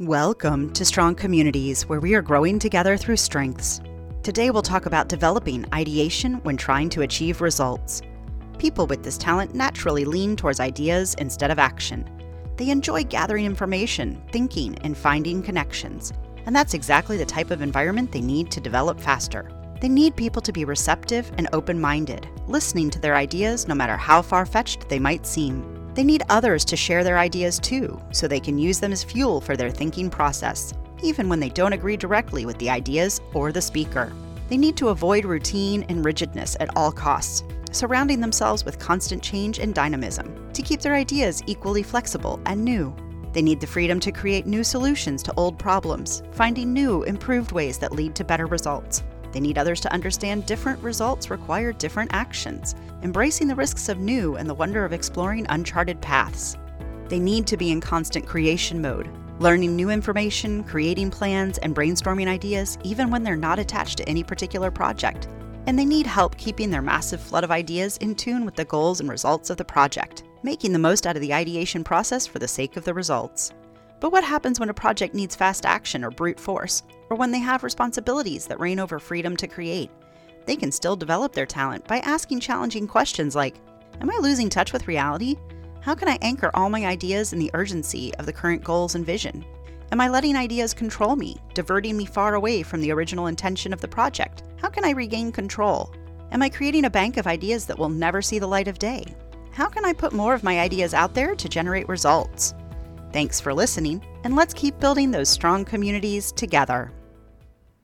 Welcome to Strong Communities, where we are growing together through strengths. Today we'll talk about developing ideation when trying to achieve results. People with this talent naturally lean towards ideas instead of action. They enjoy gathering information, thinking, and finding connections. And that's exactly the type of environment they need to develop faster. They need people to be receptive and open minded, listening to their ideas no matter how far fetched they might seem. They need others to share their ideas too, so they can use them as fuel for their thinking process, even when they don't agree directly with the ideas or the speaker. They need to avoid routine and rigidness at all costs, surrounding themselves with constant change and dynamism to keep their ideas equally flexible and new. They need the freedom to create new solutions to old problems, finding new, improved ways that lead to better results. They need others to understand different results require different actions, embracing the risks of new and the wonder of exploring uncharted paths. They need to be in constant creation mode, learning new information, creating plans, and brainstorming ideas even when they're not attached to any particular project. And they need help keeping their massive flood of ideas in tune with the goals and results of the project, making the most out of the ideation process for the sake of the results. But what happens when a project needs fast action or brute force, or when they have responsibilities that reign over freedom to create? They can still develop their talent by asking challenging questions like Am I losing touch with reality? How can I anchor all my ideas in the urgency of the current goals and vision? Am I letting ideas control me, diverting me far away from the original intention of the project? How can I regain control? Am I creating a bank of ideas that will never see the light of day? How can I put more of my ideas out there to generate results? Thanks for listening, and let's keep building those strong communities together.